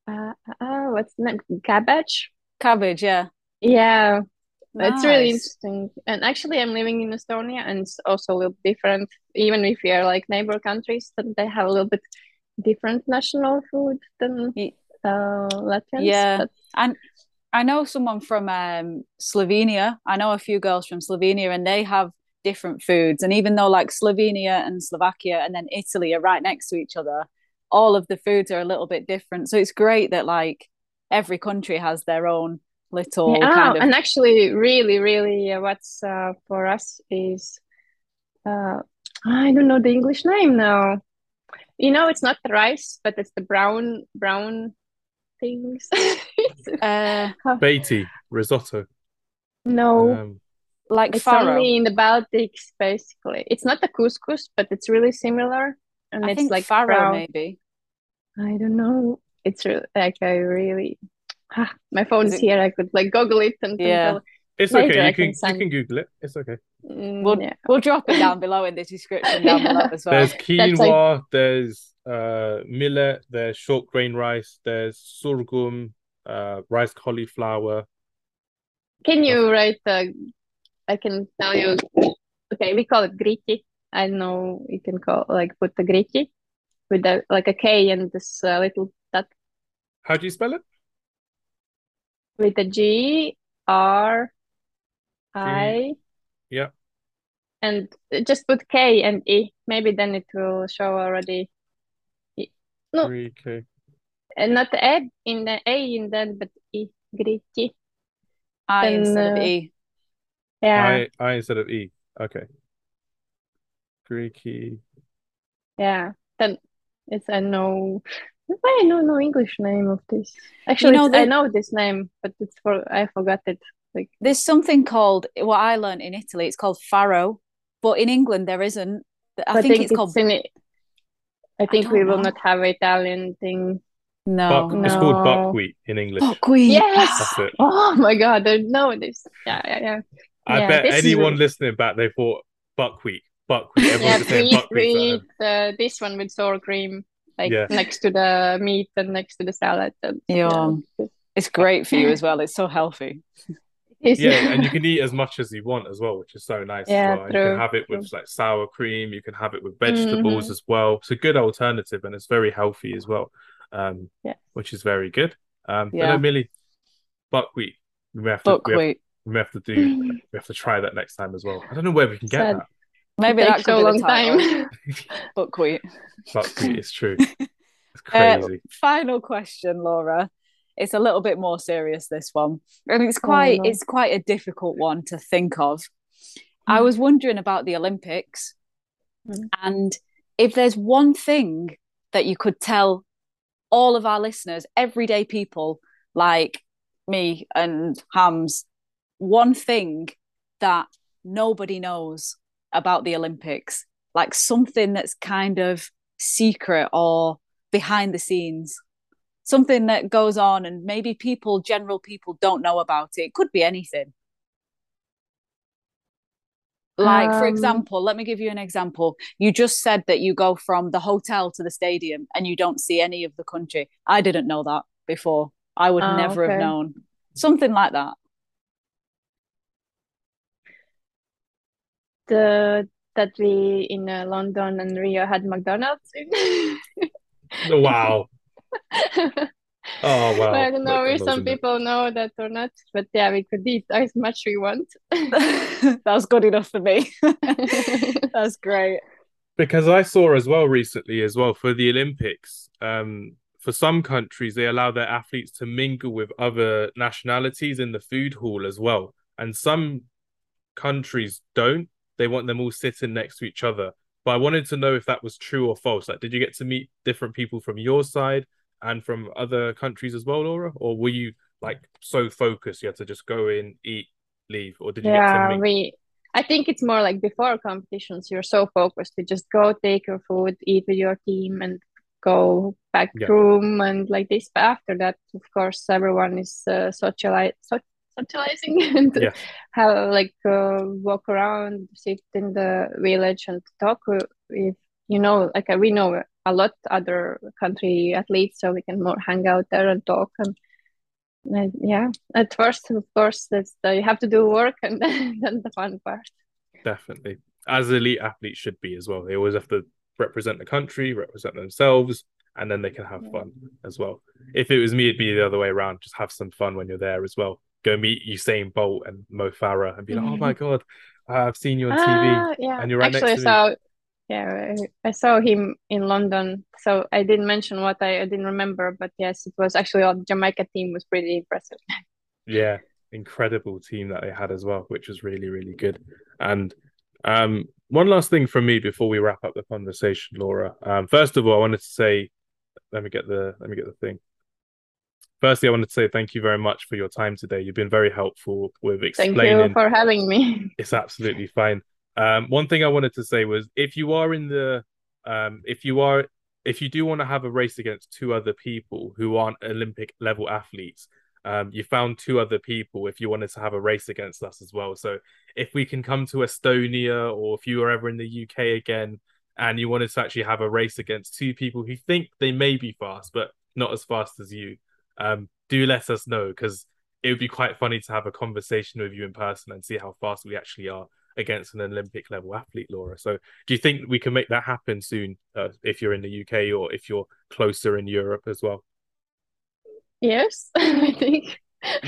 uh, uh, what's the name? Cabbage. Cabbage, yeah. Yeah, nice. it's really interesting. And actually, I'm living in Estonia, and it's also a little different. Even if we are like neighbor countries, that they have a little bit different national food than uh, Latvians. Yeah, but... and I know someone from um, Slovenia. I know a few girls from Slovenia, and they have different foods. And even though like Slovenia and Slovakia and then Italy are right next to each other, all of the foods are a little bit different. So it's great that like every country has their own little yeah, kind of... and actually really really uh, what's uh, for us is uh, I don't know the English name now. You know, it's not the rice, but it's the brown brown things. uh, Beiti risotto. No, um, like it's farro. only in the Baltics, basically. It's not the couscous, but it's really similar and I it's like farro brown. maybe. I don't know. It's really, like I really. Ah, my phone's it... here. I could like Google it and yeah. It's okay. You can, can you can Google it. It's okay. Mm, we'll yeah. we'll drop it down below in the description down yeah. below as well. There's quinoa. Like... There's uh millet. There's short grain rice. There's sorghum. Uh, rice cauliflower. Can you write? Uh, I can tell you. Okay, we call it griķi. I know you can call like put the griķi with the like a K and this uh, little dot. How do you spell it? With a G R I. Yeah. And just put K and E. Maybe then it will show already. No. Three K. And not the A in the A in that, but E. Griķi. I then, instead uh, of E. Yeah. I I instead of E. Okay. Greeky. Yeah. Then it's I know I know no English name of this. Actually, you know, I know this name, but it's for I forgot it. Like there's something called what I learned in Italy. It's called farro, but in England there isn't. I, think, think, it's, it's called. In it. I think I we will not have Italian thing. No, Buck, no. it's called buckwheat in English. Buckwheat. Yes. Oh my god! No, this. Yeah, yeah, yeah. I yeah, bet anyone is... listening back they thought buckwheat buckwheat. Everyone's yeah, saying buckwheat. uh, this one with sour cream, like yeah. next to the meat and next to the salad. And, yeah. yeah. It's great for you as well. It's so healthy. yeah, and you can eat as much as you want as well, which is so nice. Yeah, well. You can have it with like sour cream. You can have it with vegetables mm-hmm. as well. It's a good alternative, and it's very healthy as well. Um, yeah, which is very good. Um, yeah, no, Millie, buckwheat. We have to, buckwheat. We have, we have to do. we have to try that next time as well. I don't know where we can get Sad. that. Maybe that could so be long time. Buckwheat. Buckwheat is true. It's crazy. Uh, final question, Laura. It's a little bit more serious. This one, and it's quite oh, no. it's quite a difficult one to think of. I was wondering about the Olympics mm. and if there's one thing that you could tell all of our listeners, everyday people like me and Hams, one thing that nobody knows about the Olympics, like something that's kind of secret or behind the scenes, something that goes on and maybe people, general people, don't know about it. It could be anything. Like, um, for example, let me give you an example. You just said that you go from the hotel to the stadium and you don't see any of the country. I didn't know that before. I would oh, never okay. have known. Something like that. The that we in uh, London and Rio had McDonald's. wow. Oh wow! I don't know if some people know that or not, but yeah, we could eat as much we want. That's good enough for me. That's great. Because I saw as well recently as well for the Olympics. Um, for some countries, they allow their athletes to mingle with other nationalities in the food hall as well, and some countries don't. They want them all sitting next to each other. But I wanted to know if that was true or false. Like, did you get to meet different people from your side? and from other countries as well, Laura? Or were you like so focused you had to just go in, eat, leave, or did you yeah, get to we. I think it's more like before competitions, you're so focused to just go take your food, eat with your team, and go back yeah. room and like this. But after that, of course, everyone is uh, socialize, so- socializing and yeah. have like uh, walk around, sit in the village and talk with you know like uh, we know a lot other country athletes so we can more hang out there and talk and, and yeah. At first of course that's the, you have to do work and then the fun part. Definitely. As elite athletes should be as well. They always have to represent the country represent themselves and then they can have fun as well. If it was me it'd be the other way around. Just have some fun when you're there as well go meet Usain Bolt and Mo Farah and be like oh my god I've seen you on TV uh, yeah. and you're right Actually, next to so me yeah i saw him in london. So i didn't mention what i, I didn't remember but yes it was actually the jamaica team was pretty impressive. Yeah incredible team that they had as well which was really really good. And um one last thing from me before we wrap up the conversation laura. Um first of all i wanted to say let me get the let me get the thing firstly i wanted to say thank you very much for your time today. You've been very helpful with explaining thank you for having me. It's absolutely fine. Um, one thing I wanted to say was if you are in the um, if you are if you do want to have a race against two other people who aren't Olympic level athletes, um, you found two other people if you wanted to have a race against us as well. So if we can come to Estonia or if you are ever in the UK again and you wanted to actually have a race against two people who think they may be fast but not as fast as you, um, do let us know because it would be quite funny to have a conversation with you in person and see how fast we actually are against an Olympic level athlete, Laura. So, do you think we can make that happen soon uh, if you're in the UK or if you're closer in Europe as well? Yes, I think.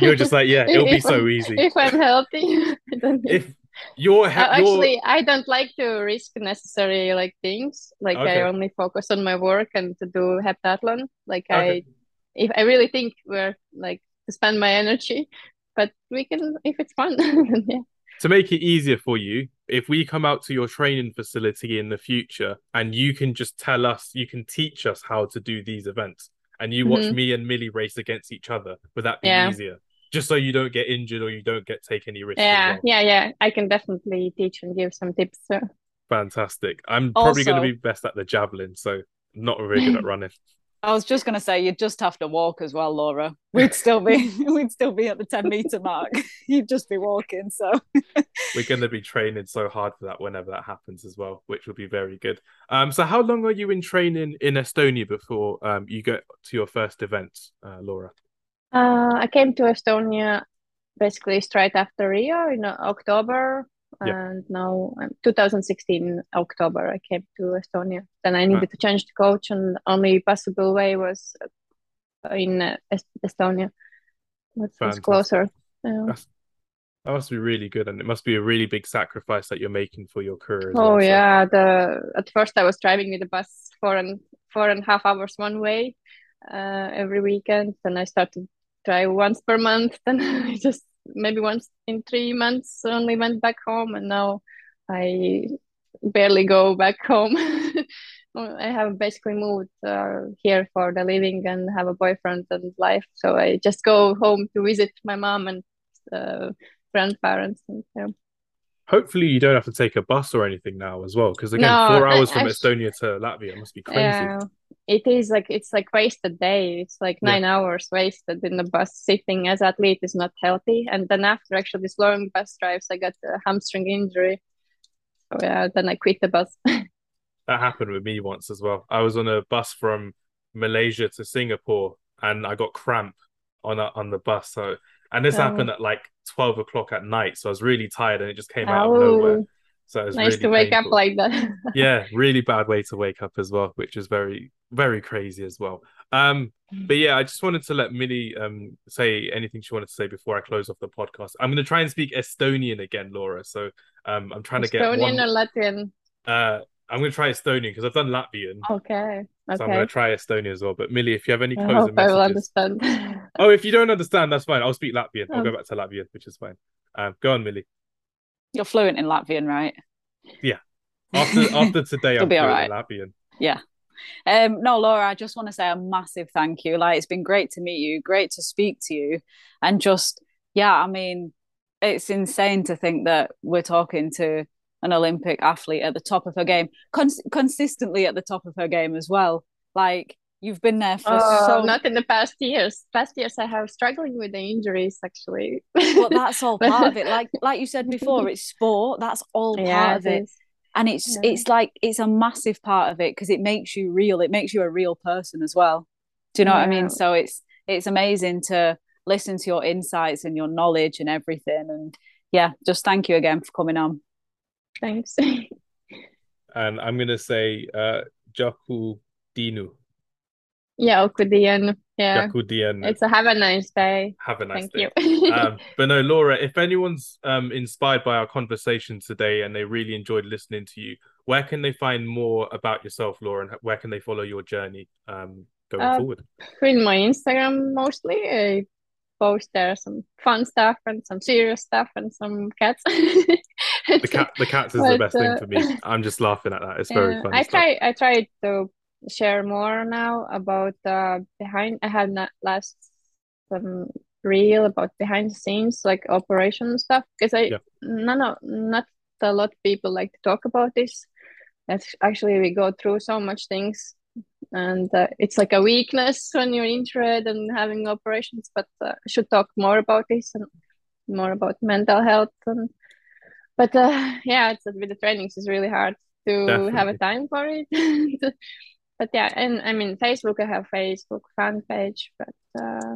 You're just like, yeah, it'll be so easy. If I'm healthy, if you're ha- uh, actually, you're... I don't like to risk necessary like things. Like okay. I only focus on my work and to do heptathlon. Like okay. I, if I really think we're like to spend my energy, but we can if it's fun. yeah to make it easier for you, if we come out to your training facility in the future and you can just tell us, you can teach us how to do these events, and you watch mm-hmm. me and Millie race against each other, would that be yeah. easier? Just so you don't get injured or you don't get take any risks. Yeah, well. yeah, yeah. I can definitely teach and give some tips. So. Fantastic. I'm also, probably going to be best at the javelin, so not very good at running. I was just going to say you'd just have to walk as well, Laura. We'd still be we'd still be at the ten meter mark. You'd just be walking. So we're going to be training so hard for that whenever that happens as well, which will be very good. Um, so how long are you in training in Estonia before um you get to your first event, uh, Laura? Uh, I came to Estonia basically straight after Rio in October yeah. and now um, 2016 October I came to Estonia. Then I needed right. to change the coach, and only possible way was uh, in uh, Estonia, which was closer. Yeah. That must be really good, and it must be a really big sacrifice that you're making for your career. oh well, yeah, so. the at first I was driving with the bus four and four and a half hours one way uh, every weekend. Then I started drive once per month. Then I just maybe once in three months only went back home and now I barely go back home. I have basically moved uh, here for the living and have a boyfriend and life. So I just go home to visit my mom and uh, grandparents. And, yeah. Hopefully, you don't have to take a bus or anything now as well. Because again, no, four hours I, from I, Estonia to Latvia must be crazy. Yeah, it is like it's like wasted day. It's like nine yeah. hours wasted in the bus sitting as athlete is not healthy. And then after actually this long bus drives, I got a hamstring injury. So yeah, then I quit the bus. that happened with me once as well. I was on a bus from Malaysia to Singapore, and I got cramp on a, on the bus. So, and this oh. happened at like twelve o'clock at night. So I was really tired, and it just came out oh. of nowhere. So it was nice really to wake painful. up like that. yeah, really bad way to wake up as well, which is very very crazy as well. Um, mm. but yeah, I just wanted to let Millie um say anything she wanted to say before I close off the podcast. I'm going to try and speak Estonian again, Laura. So um, I'm trying Estonian to get Estonian or Latvian. Uh, I'm going to try Estonian because I've done Latvian. Okay. So I'm going to try Estonian as well. But Millie, if you have any closing I will understand. oh, if you don't understand, that's fine. I'll speak Latvian. I'll go back to Latvian, which is fine. Um, go on, Millie. You're fluent in Latvian, right? Yeah. After after today, I'm be fluent right. Latvian. Yeah. Um, no, Laura, I just want to say a massive thank you. Like, it's been great to meet you, great to speak to you, and just yeah, I mean, it's insane to think that we're talking to an Olympic athlete at the top of her game, cons- consistently at the top of her game as well. Like you've been there for uh, so not in the past years. Past years I have struggling with the injuries actually. but that's all part of it. Like like you said before, it's sport. That's all part yeah, of it. And it's yeah. it's like it's a massive part of it because it makes you real. It makes you a real person as well. Do you know yeah. what I mean? So it's it's amazing to listen to your insights and your knowledge and everything. And yeah, just thank you again for coming on. Thanks. and I'm gonna say uh Jaku Dinu. Yeah, Okudian. Yeah. Jakudian. It's a have a nice day. Have a nice day. Thank day. you. um, but no, Laura, if anyone's um inspired by our conversation today and they really enjoyed listening to you, where can they find more about yourself, Laura, and where can they follow your journey um going uh, forward? In my Instagram mostly. I post there some fun stuff and some serious stuff and some cats. the cat the cats is but, the best uh, thing for me. I'm just laughing at that. It's very funny. I try I try to share more now about uh behind I had not last some real about behind the scenes like operation stuff because I yeah. no, of not a lot of people like to talk about this. That's actually we go through so much things and uh, it's like a weakness when you're injured and having operations but uh, should talk more about this and more about mental health and but uh, yeah it's with the trainings it's really hard to Definitely. have a time for it but yeah and i mean facebook i have facebook fan page but uh,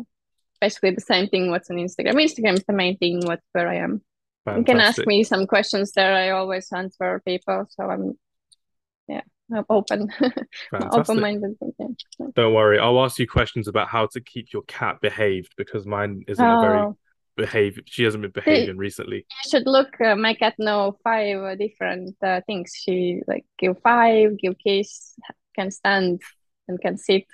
basically the same thing what's on instagram instagram is the main thing what where i am Fantastic. you can ask me some questions there i always answer people so i'm I'm open. Open-minded don't worry i'll ask you questions about how to keep your cat behaved because mine isn't oh. a very oh. behave she hasn't been behaving recently. You should look uh, my cat know five uh, different uh, things. She like give five give kiss can stand and can sit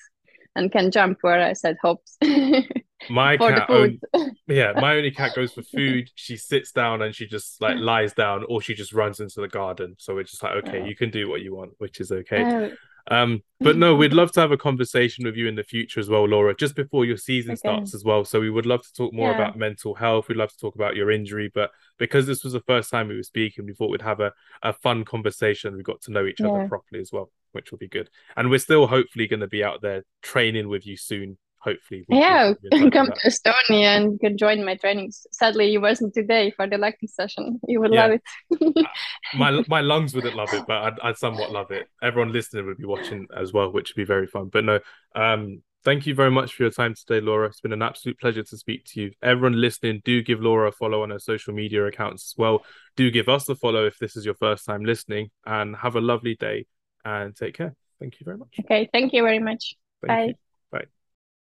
and can jump where i said hops my for cat own, yeah my only cat goes for food she sits down and she just like lies down or she just runs into the garden so we're just like okay you can do what you want which is okay oh, um, but no, we'd love to have a conversation with you in the future as well, Laura, just before your season okay. starts as well. So we would love to talk more yeah. about mental health. We'd love to talk about your injury, but because this was the first time we were speaking, we thought we'd have a, a fun conversation. We got to know each yeah. other properly as well, which will be good. And we're still hopefully going to be out there training with you soon hopefully. Yeah come to estonia and you can join my trainings sadly you wasn't today for the lactic session. You would yeah. love it. My my lungs wouldn't love it but I'd, I'd, somewhat love it. Everyone listening would be watching as well which would be very fun. But no um thank you very much for your time today laura. It's been an absolute pleasure to speak to you. Everyone listening do give laura a follow on her social media accounts as well. Do give us a follow if this is your first time listening and have a lovely day and take care. Thank you very much. Okay thank you very much. Thank bye. you.